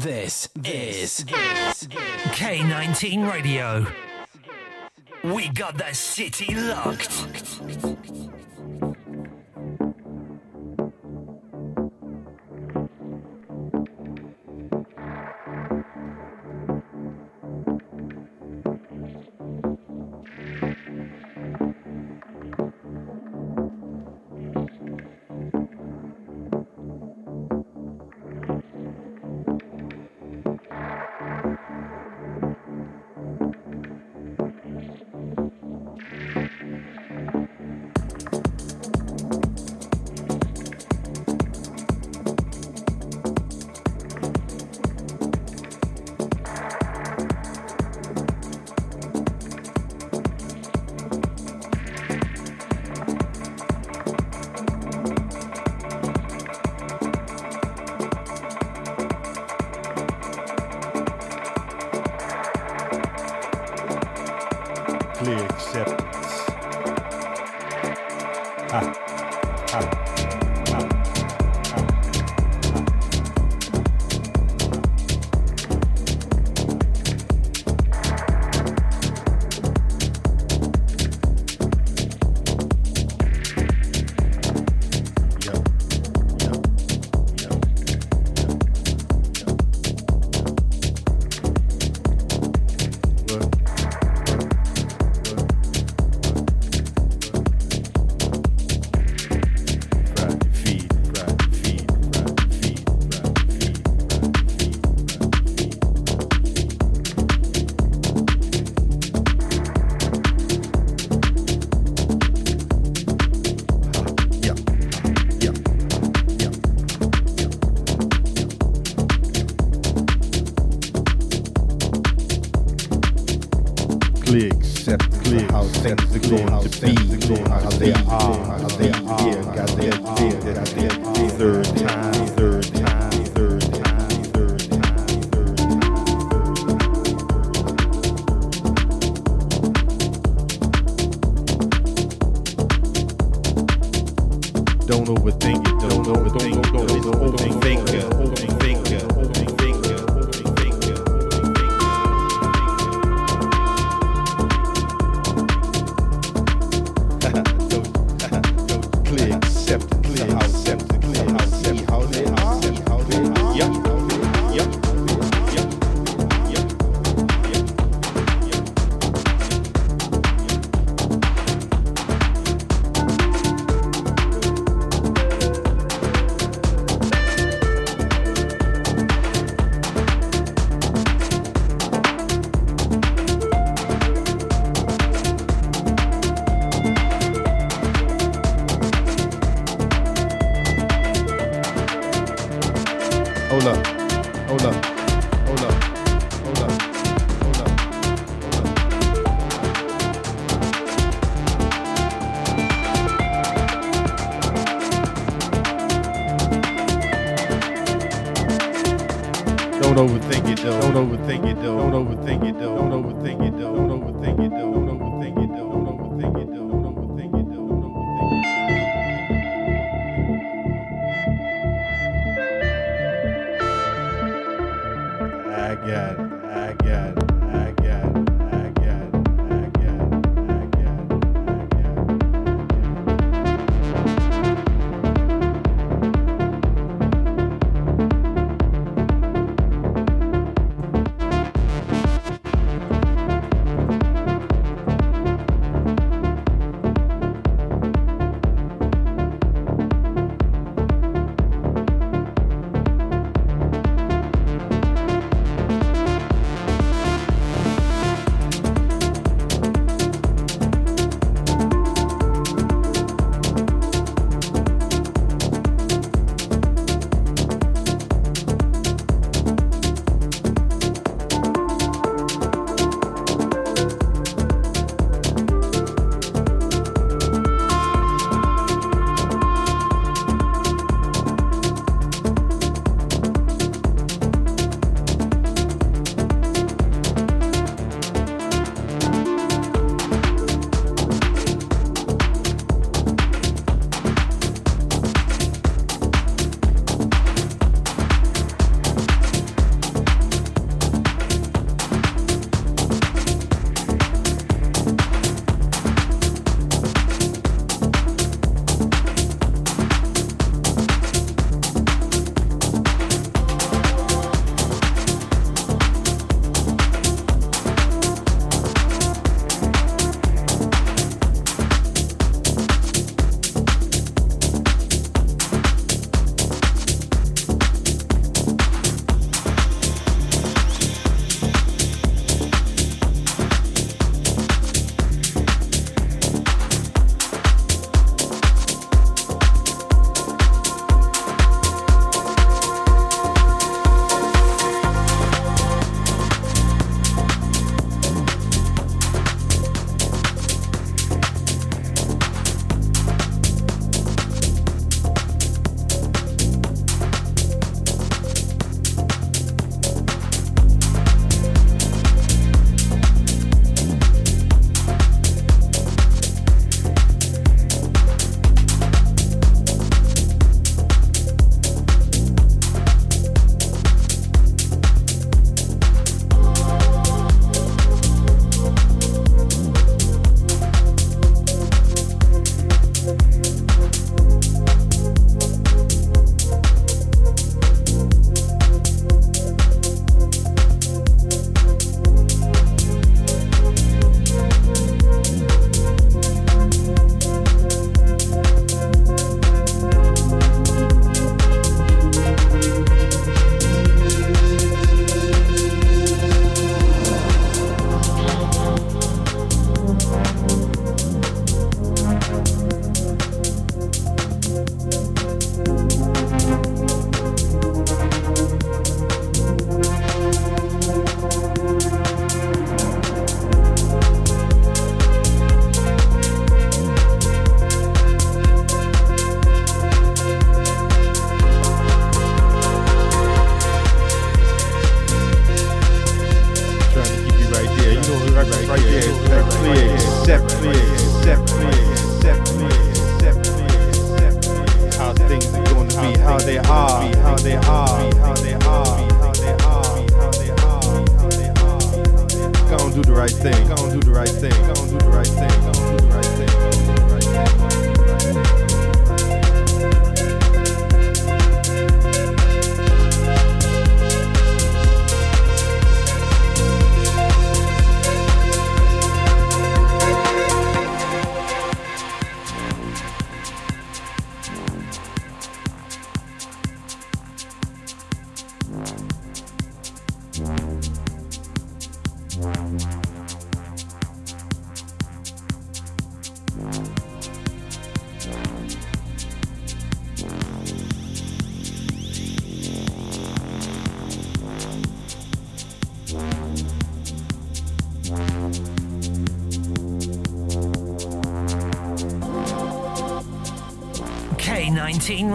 This is K19 Radio. We got the city locked.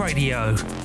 Radio.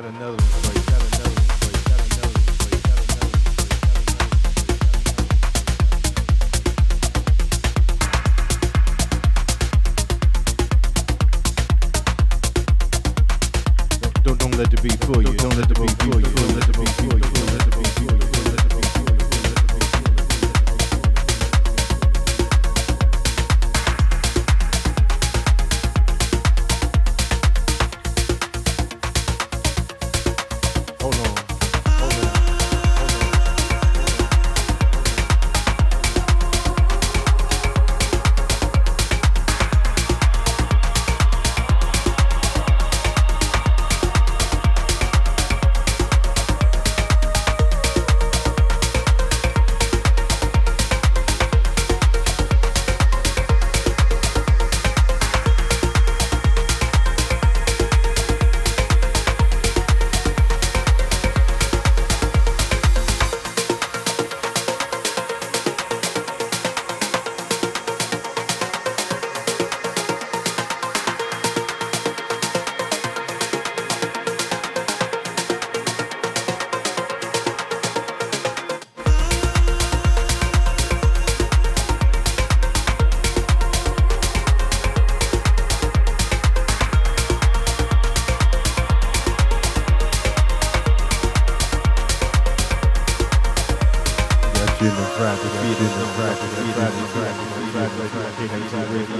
Got another feet in the front, the feet in the front, the feet in the front, KNZ Radio, KNZ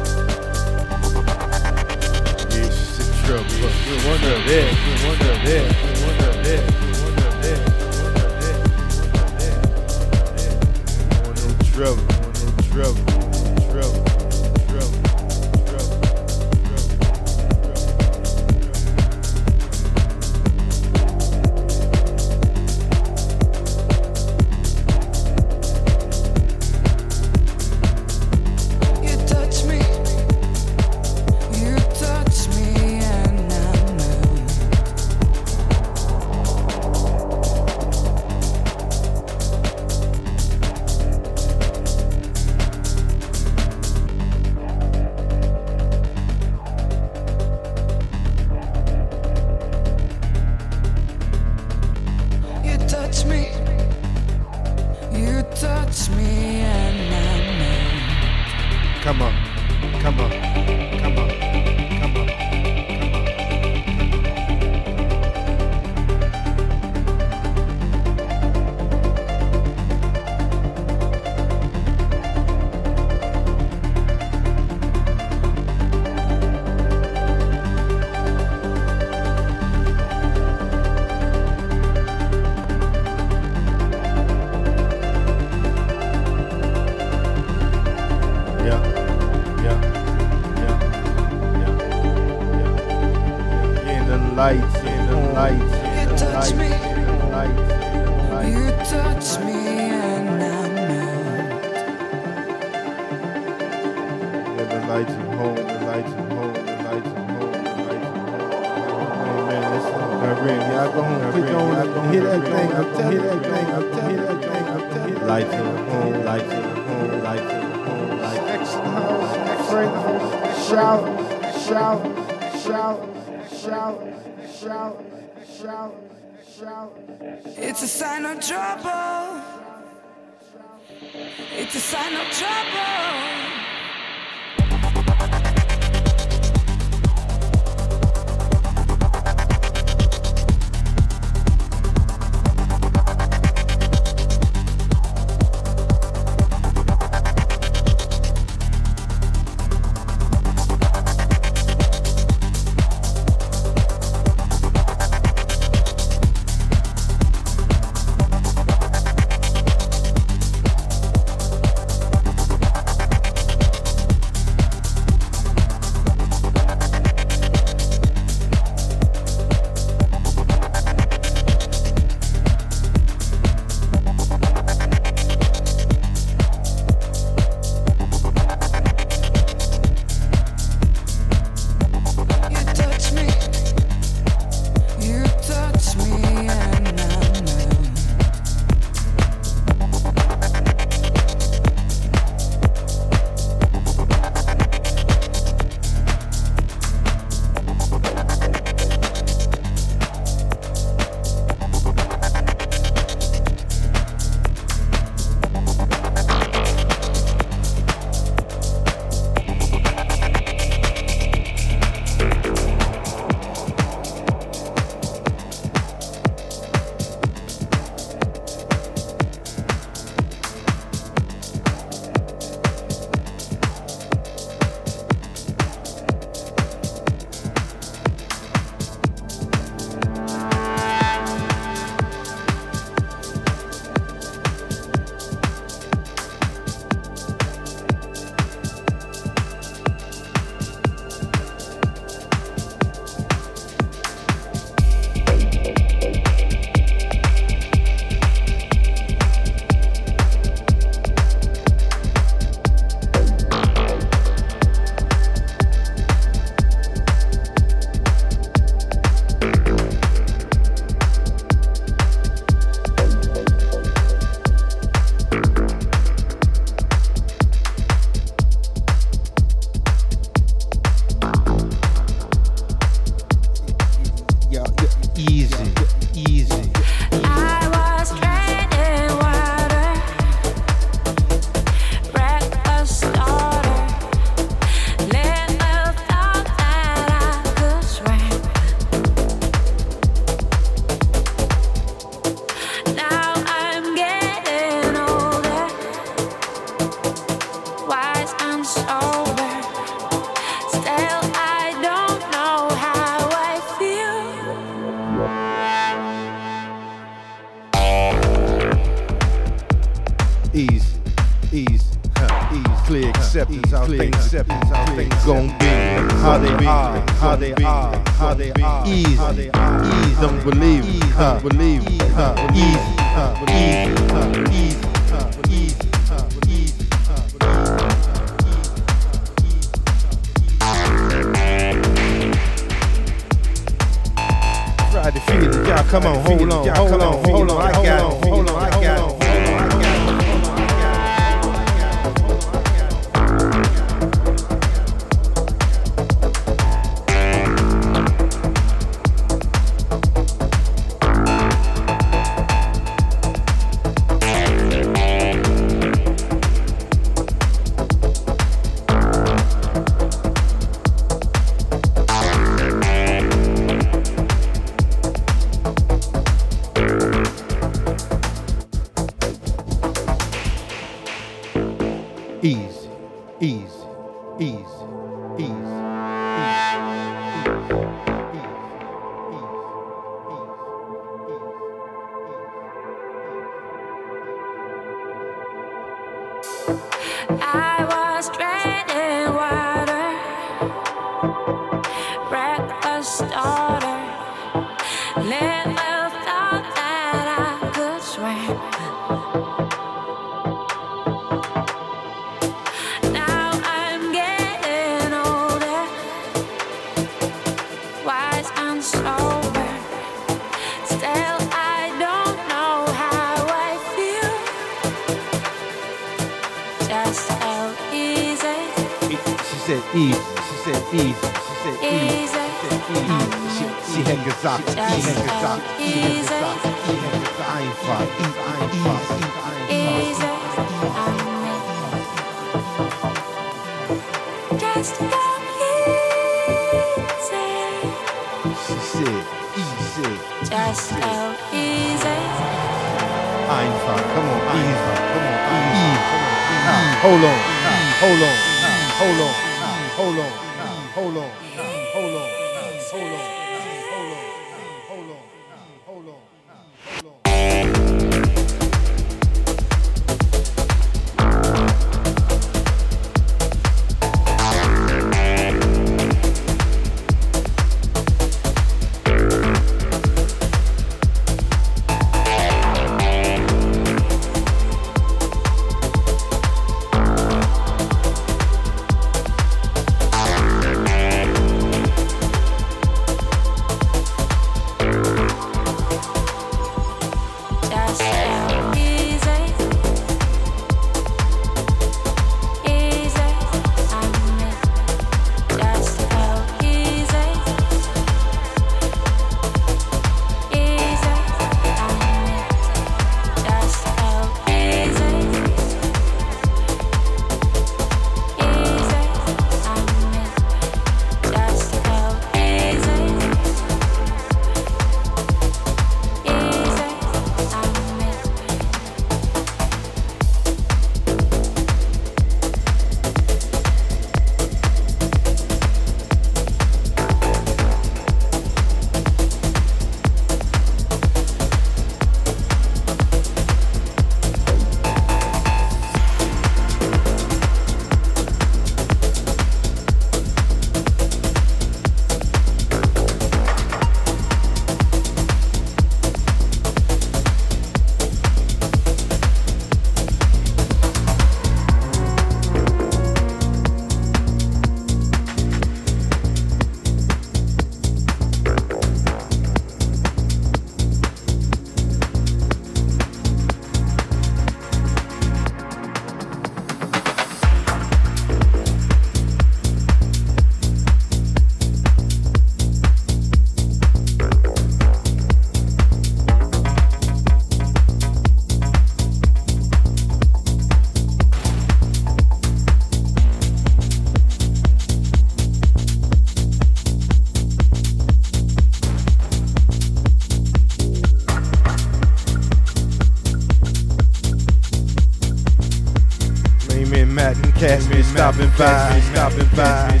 stopping by, stopping by,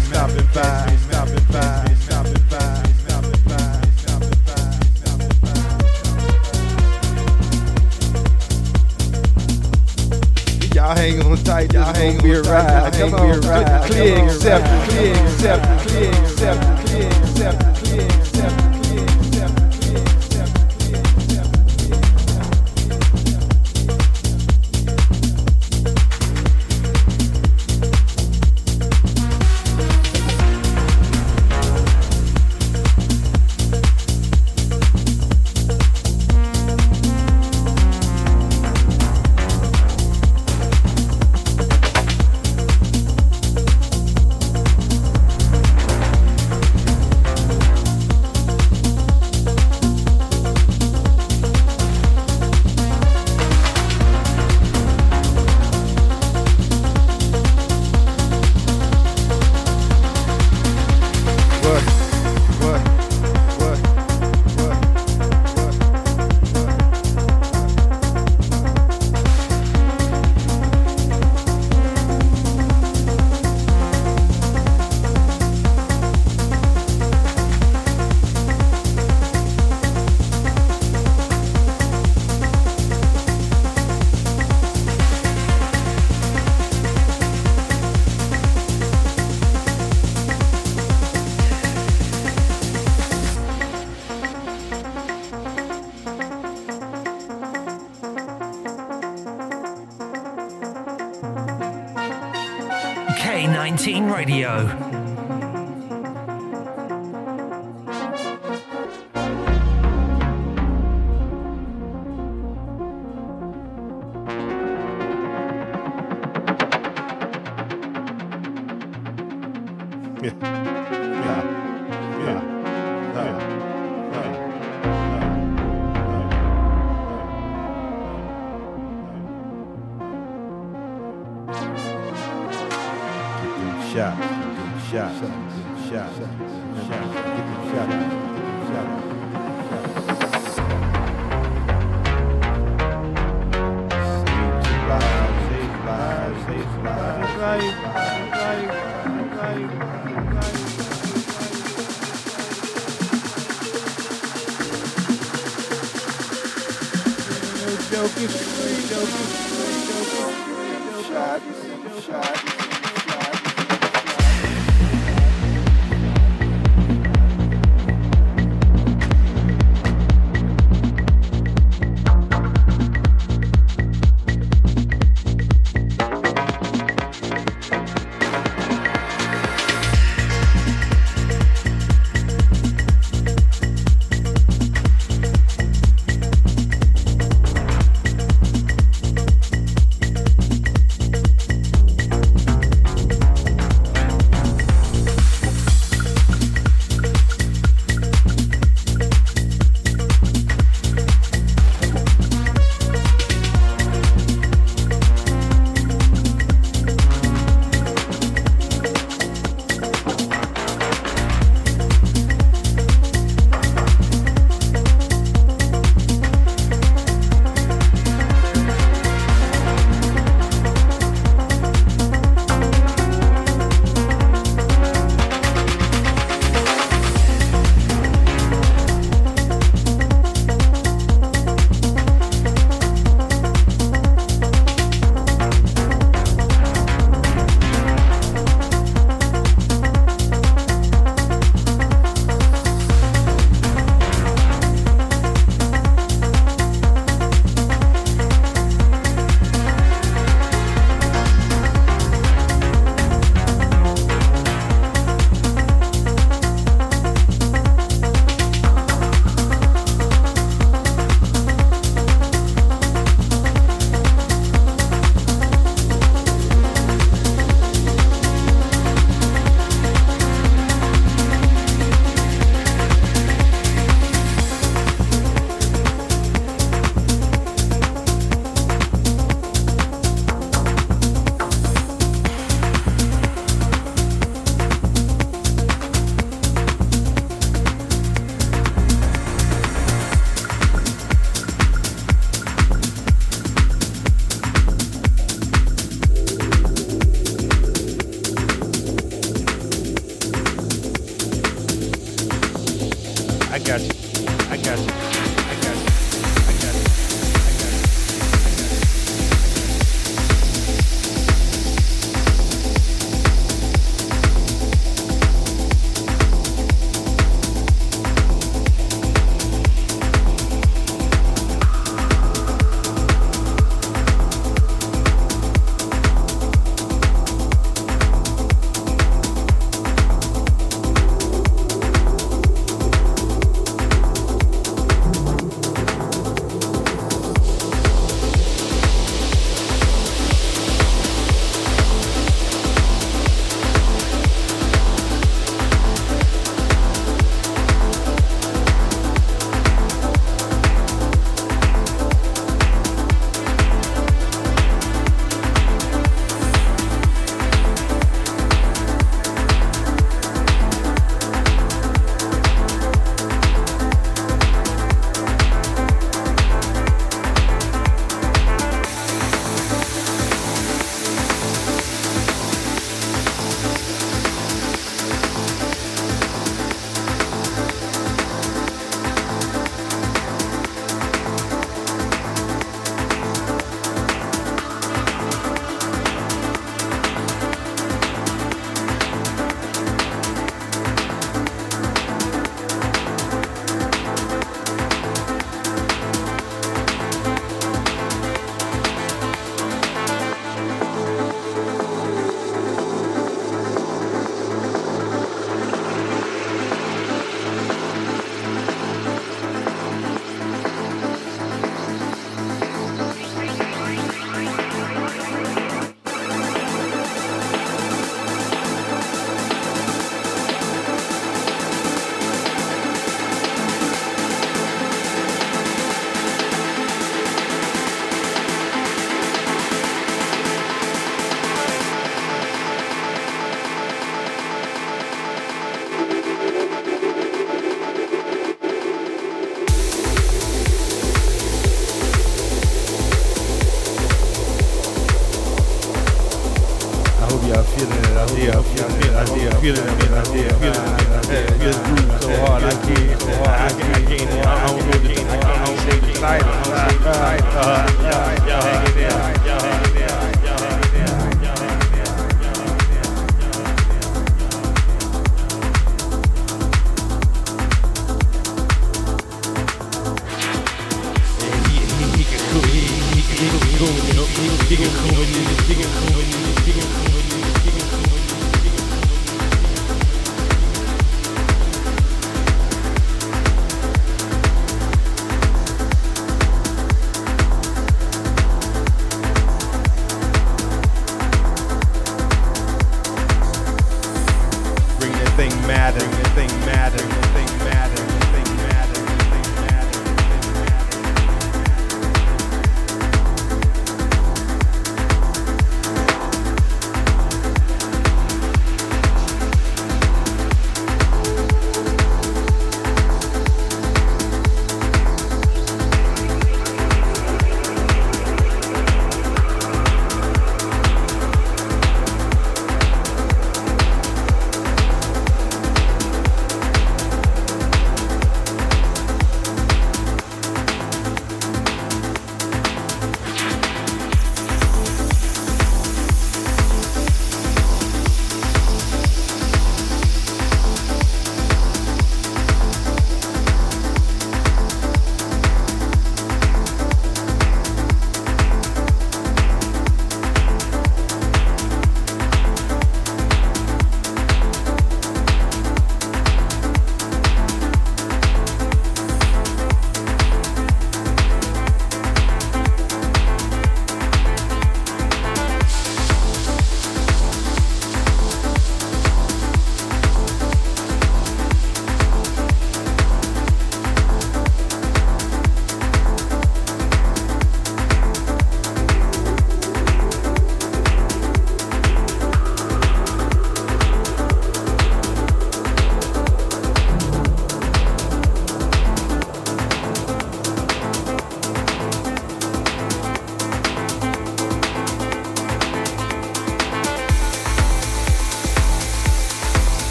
Seventeen Radio.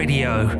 Radio.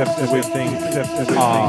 acceptable things are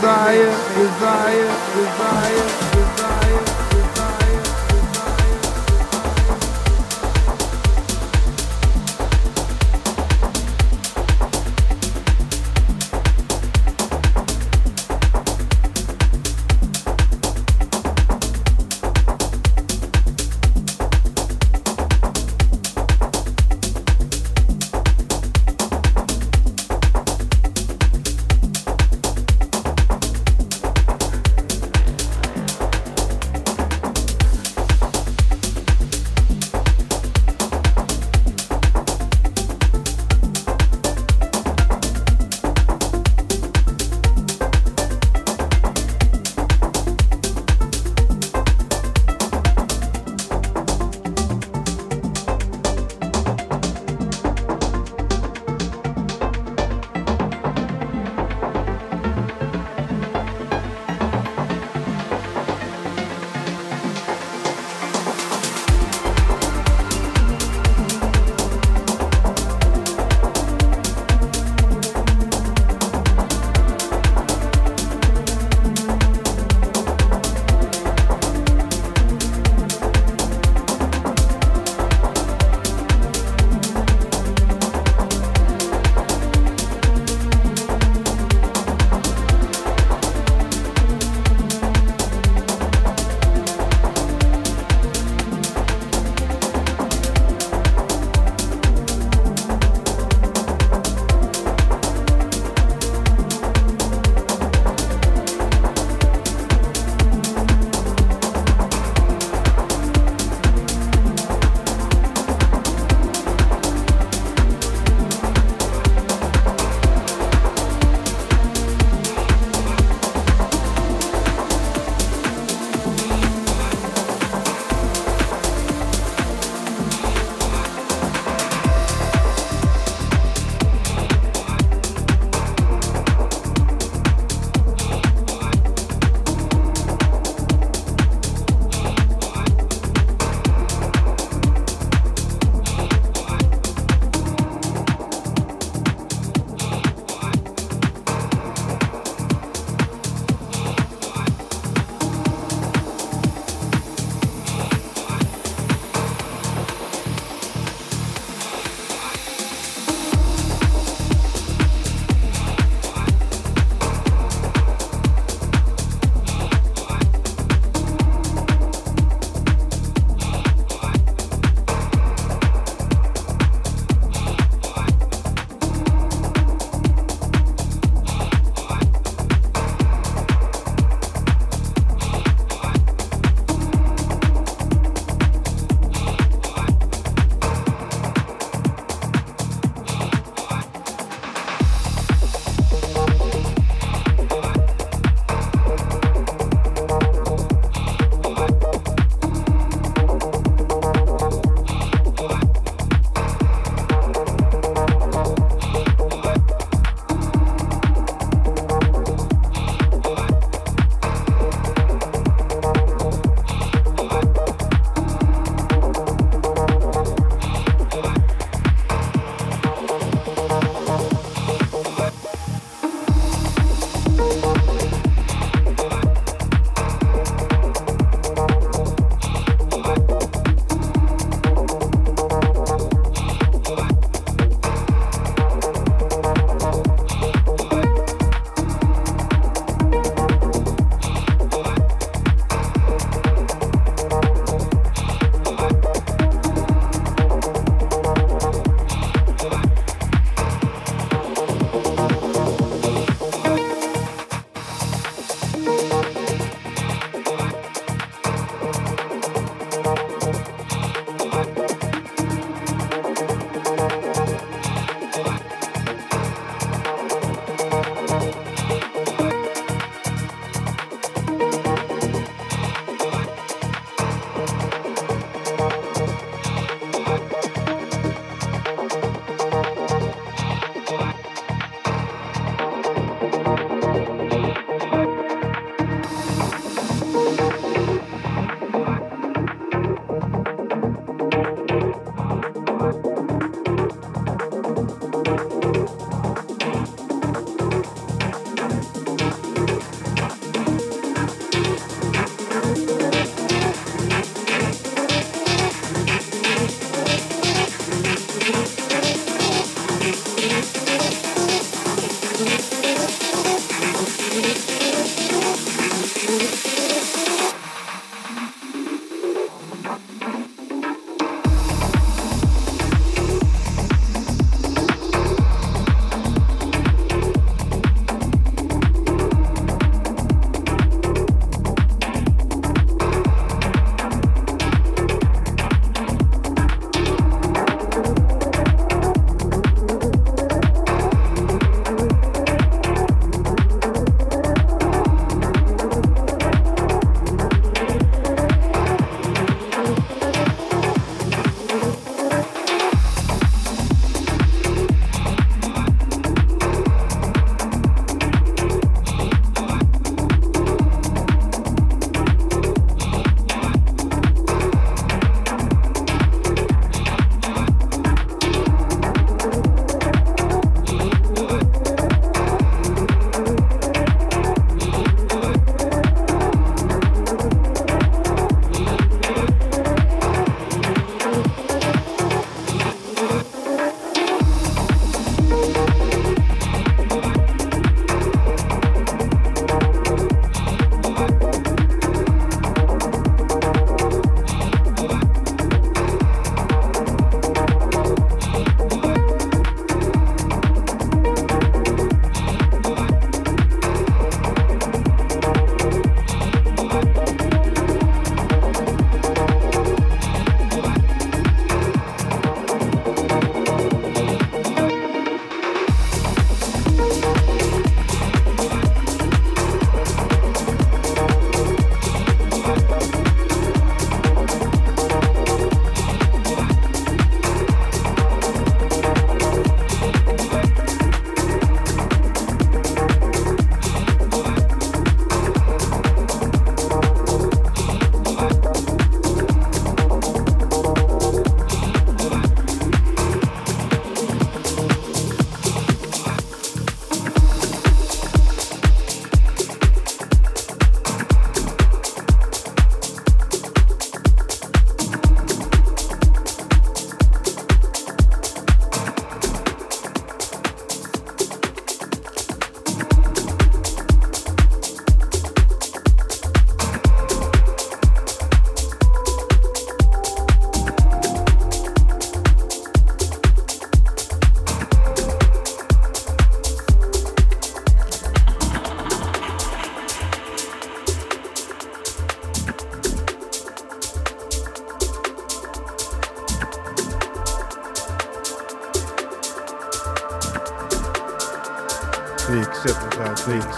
desire, desire, desire, desire,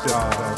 I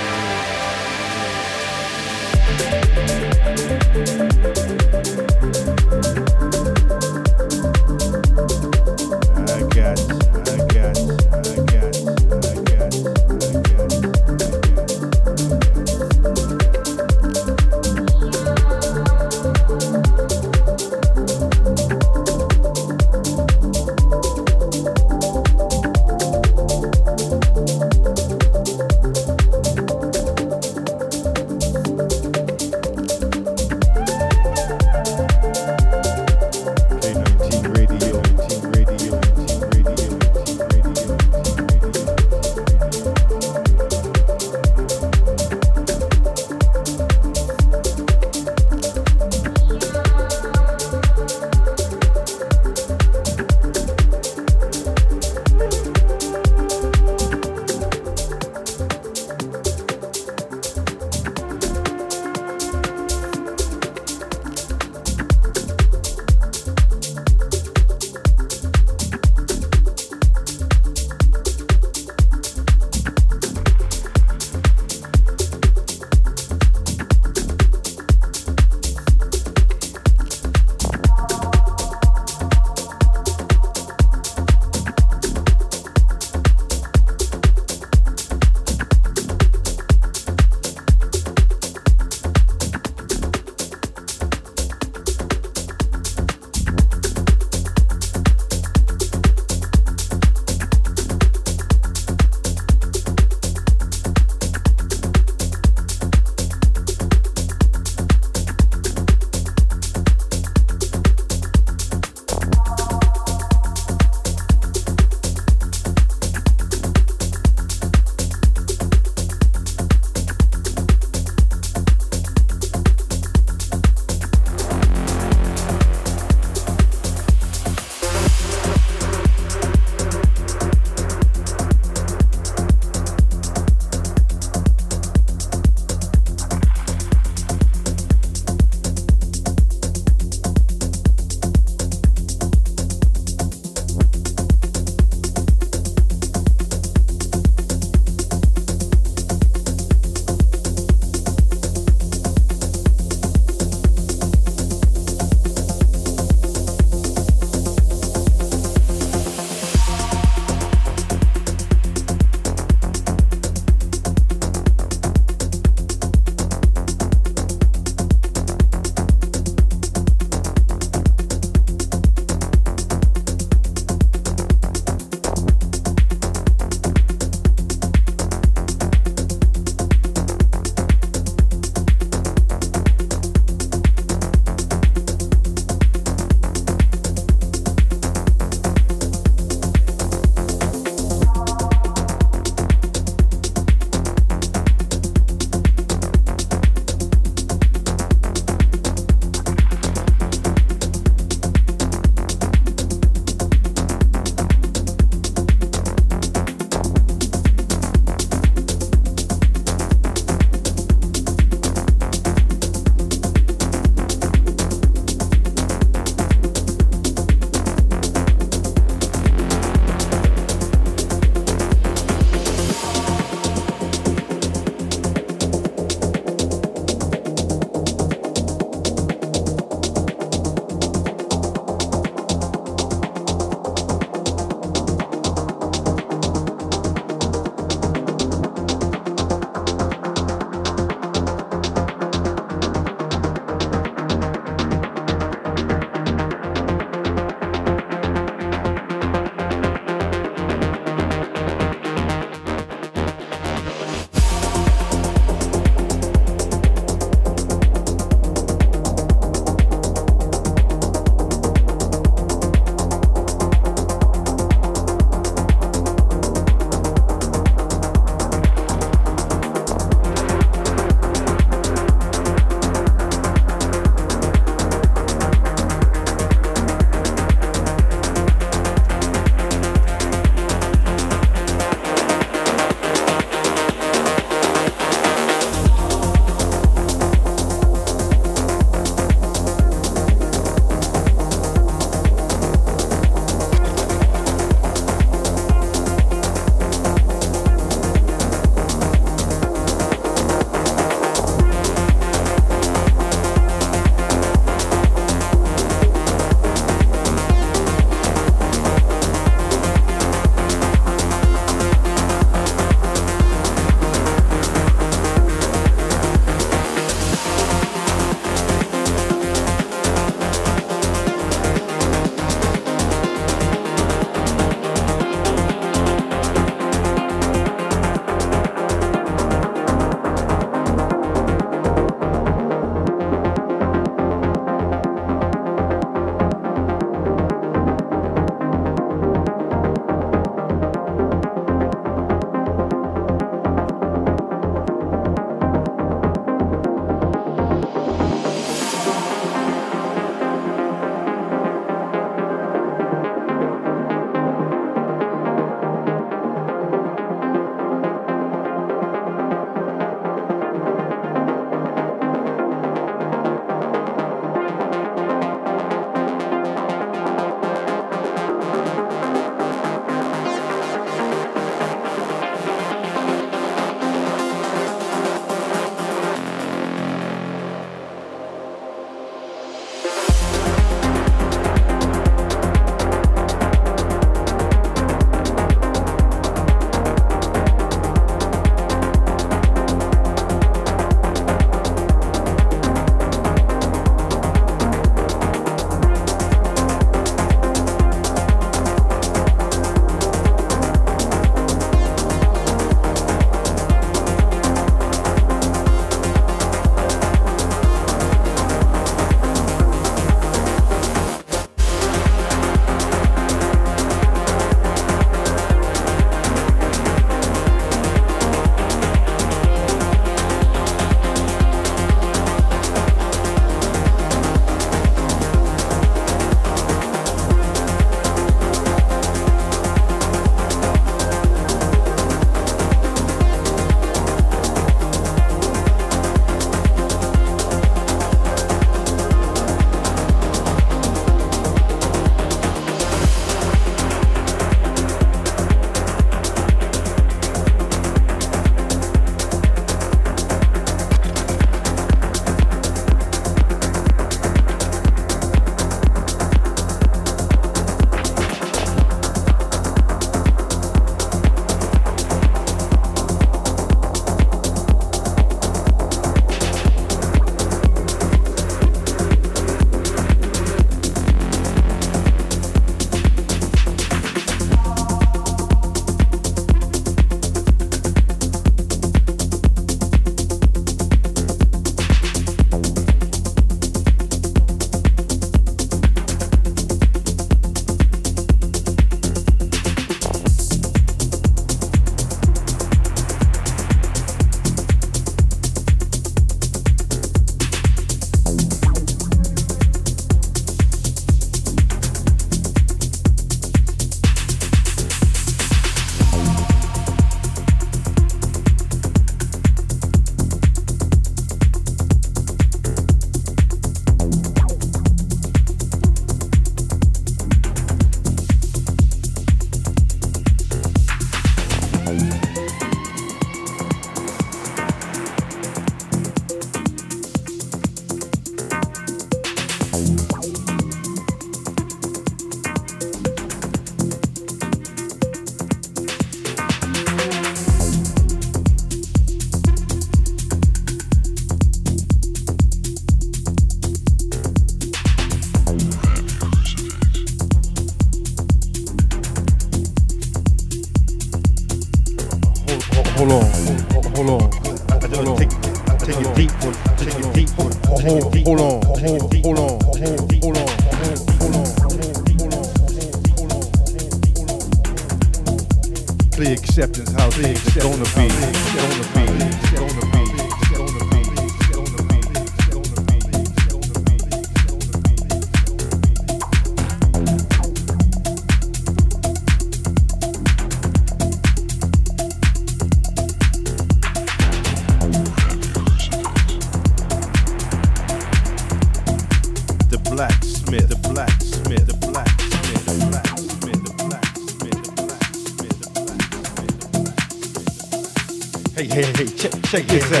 shake this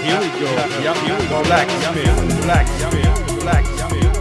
Here we go. Here we go. Blacksmith. Blacksmith. Blacksmith.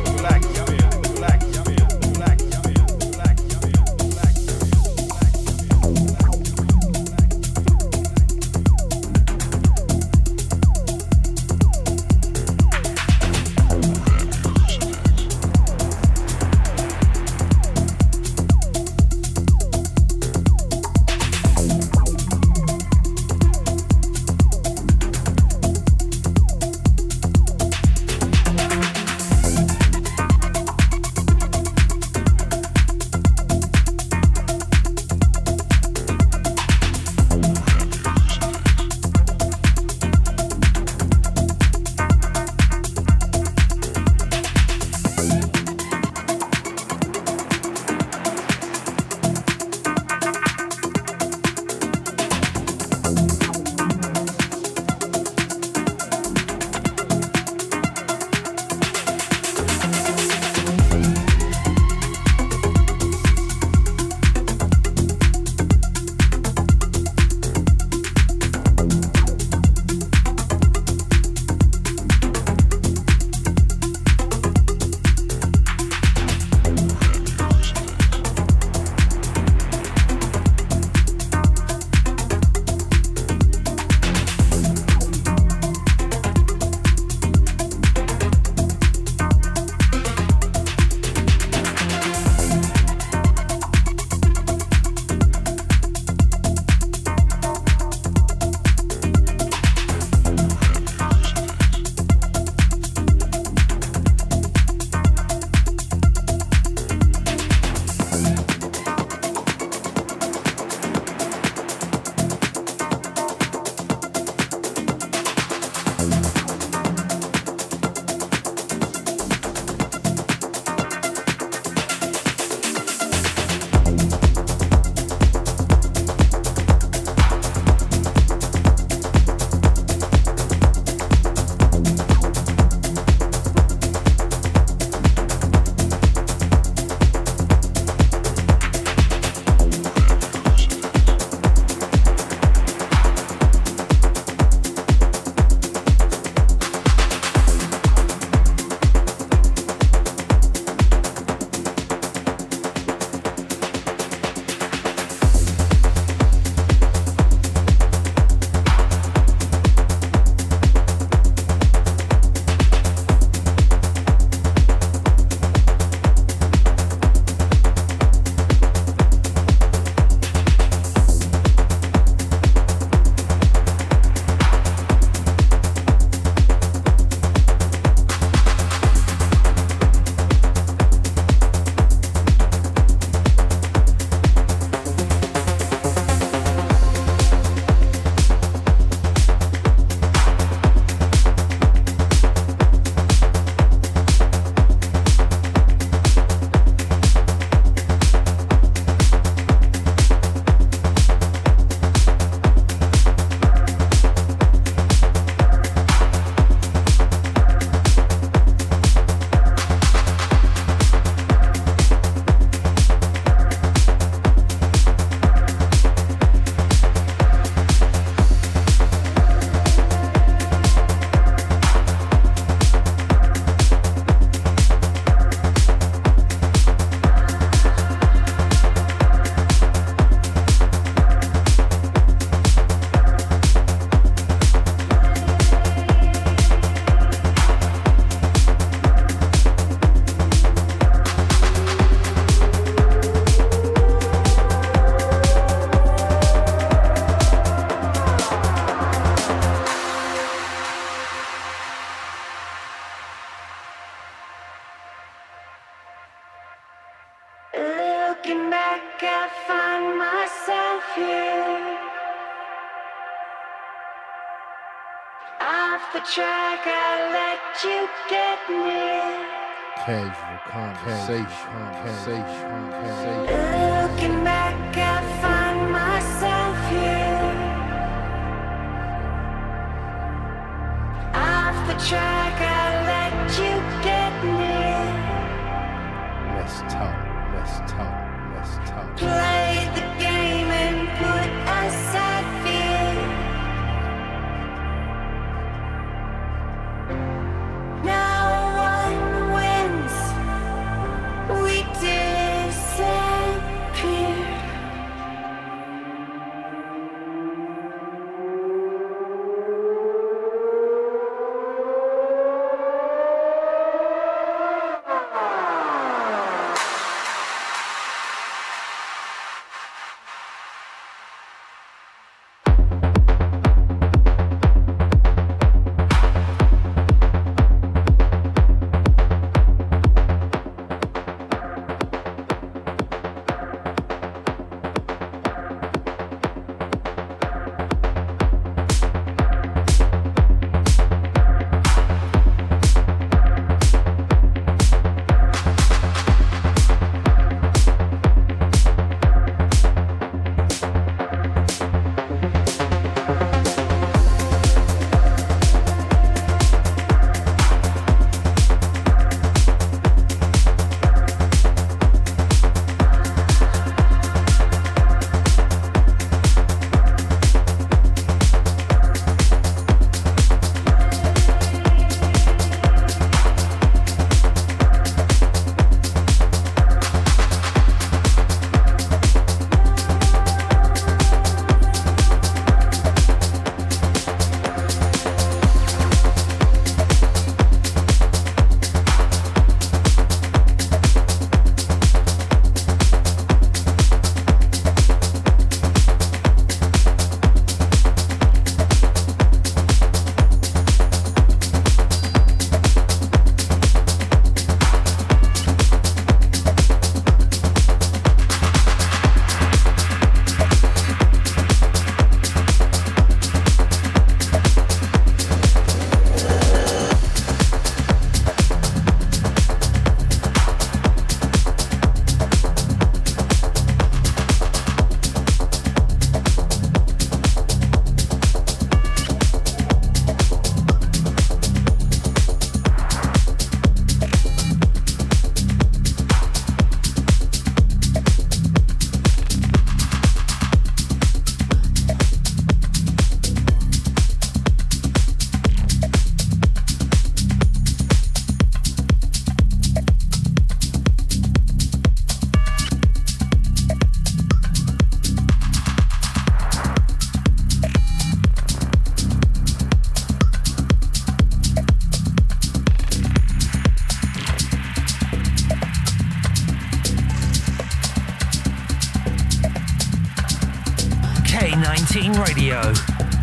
K19 Radio.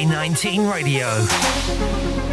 K19 Radio.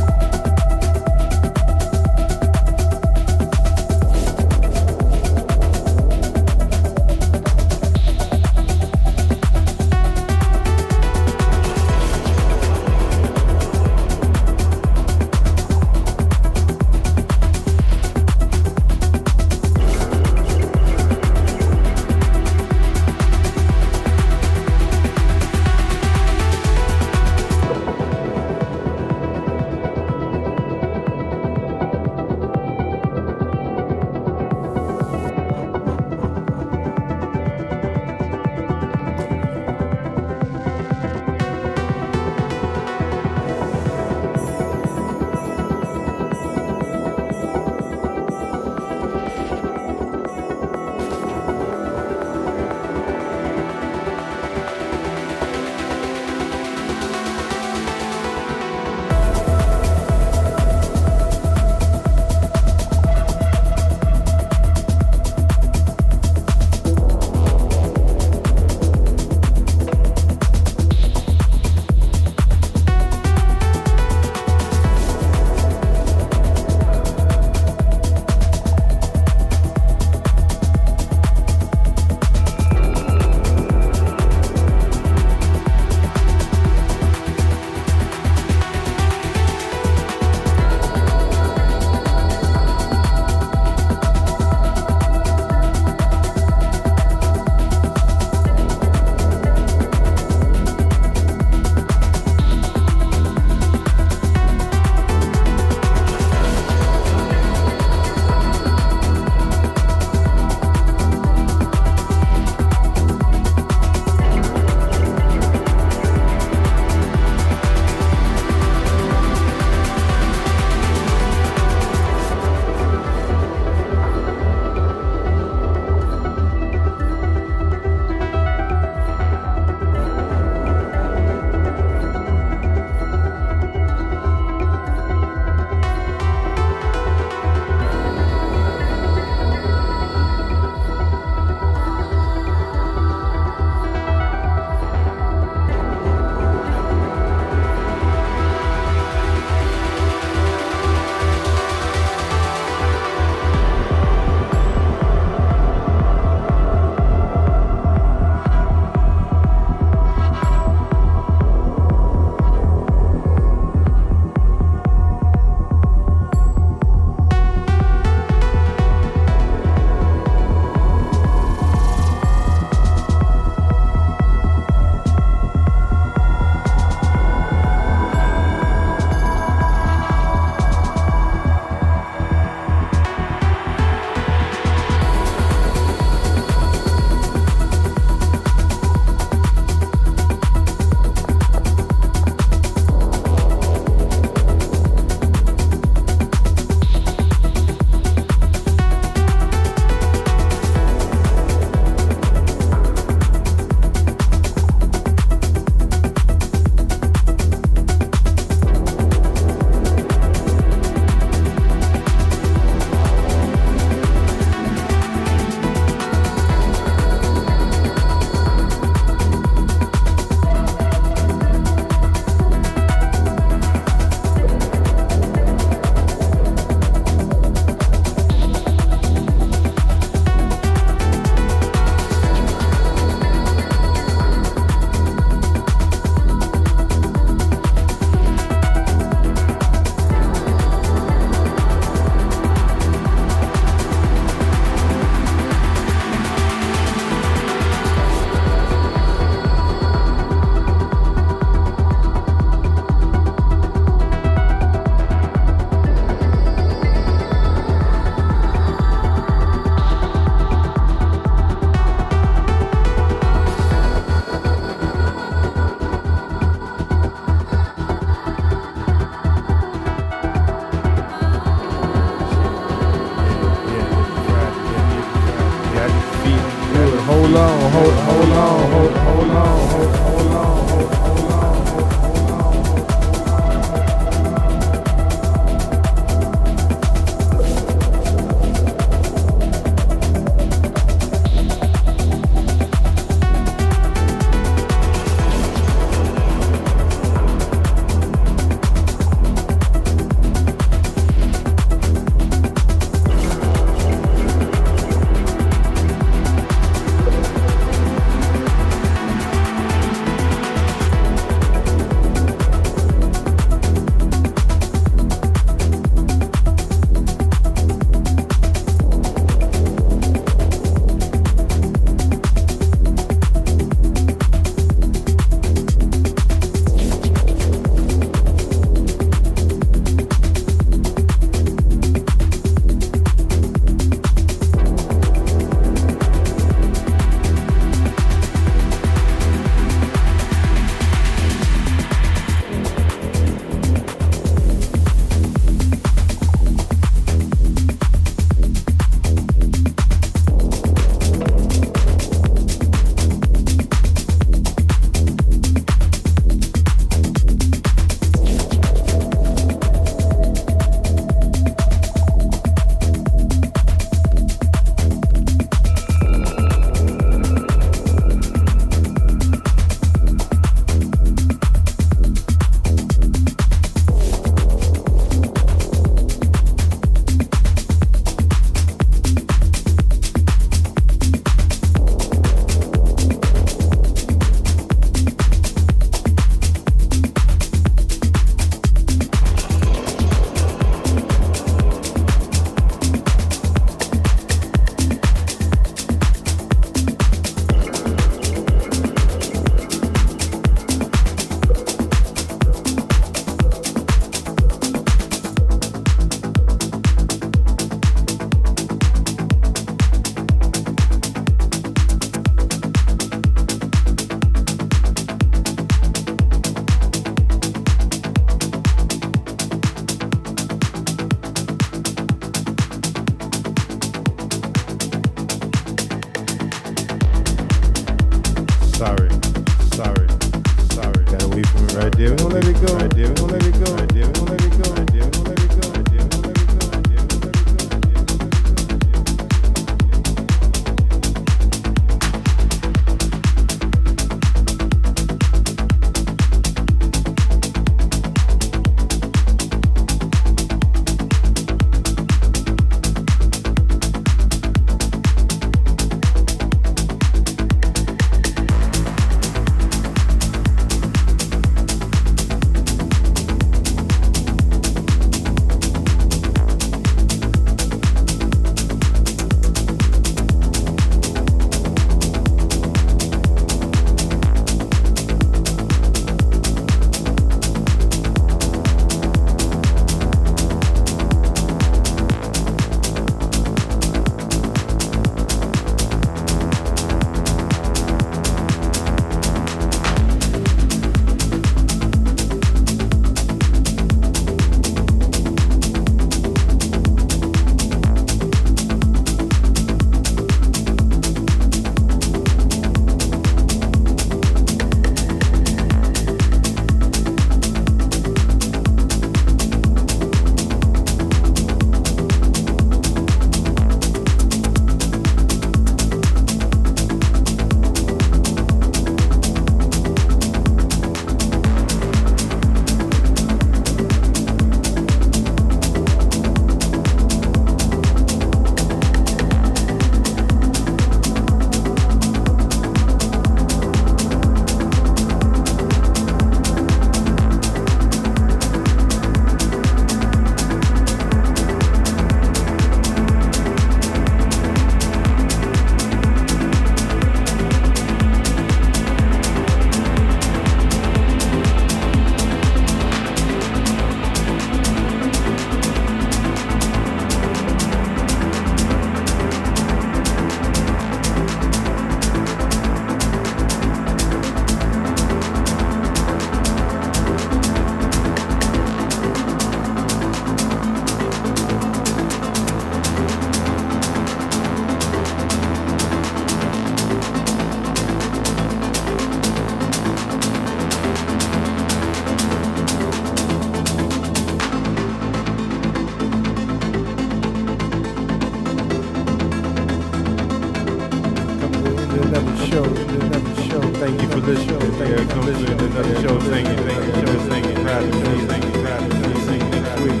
Thank you for listening. Thank you for listening to another show. Thank you, thank you, show. Thank you, proud be, thank you, proud to be. Sing next week.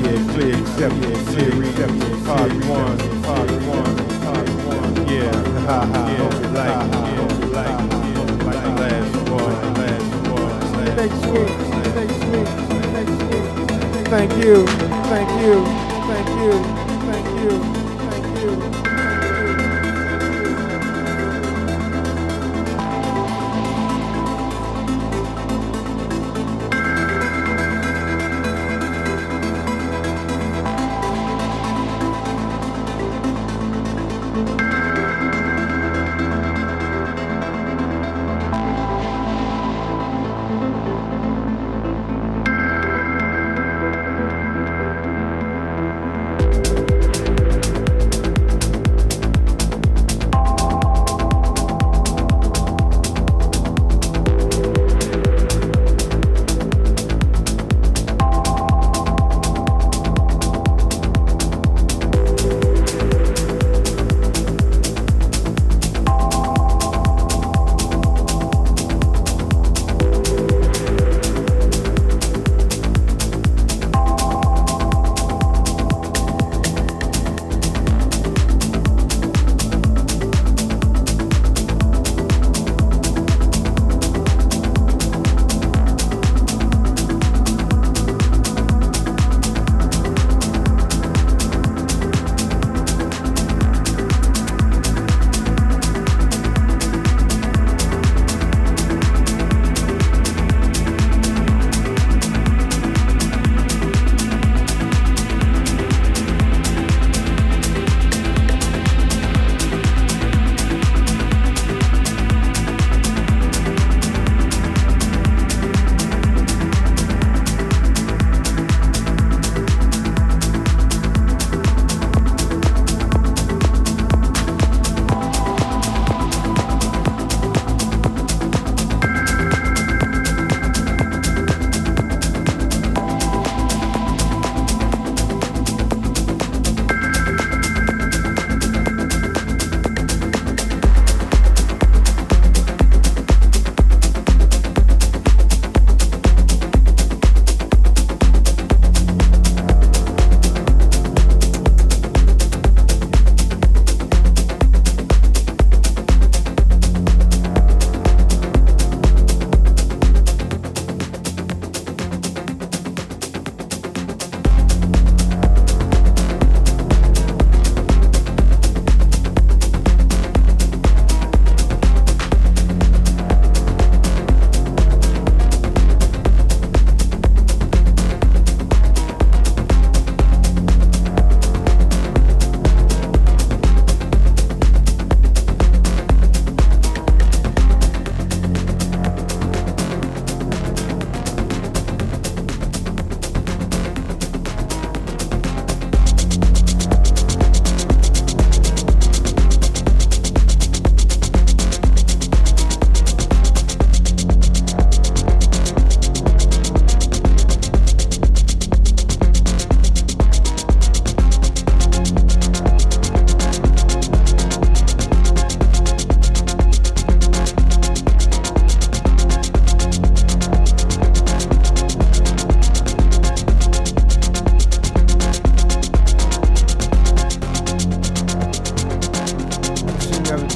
Yeah, clear acceptance, series, part one, part one, part one. Yeah, ha ha. Hope you like, you like, like the last one, last one. Next week, next week, next week. Thank you, thank you, thank you, thank you,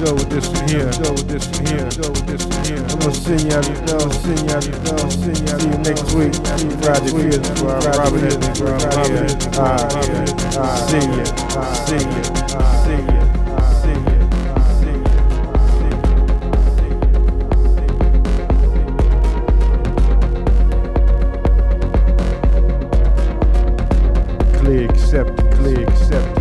go with this one here. Go with this one here. Go with this one here. I'm gonna send you out to go. Send you out to go. Send you out See you next week. Friday week. Robert Evans. Robert Alright. See you. See you. See you. See you. Clear accept, clear accept, clear accept,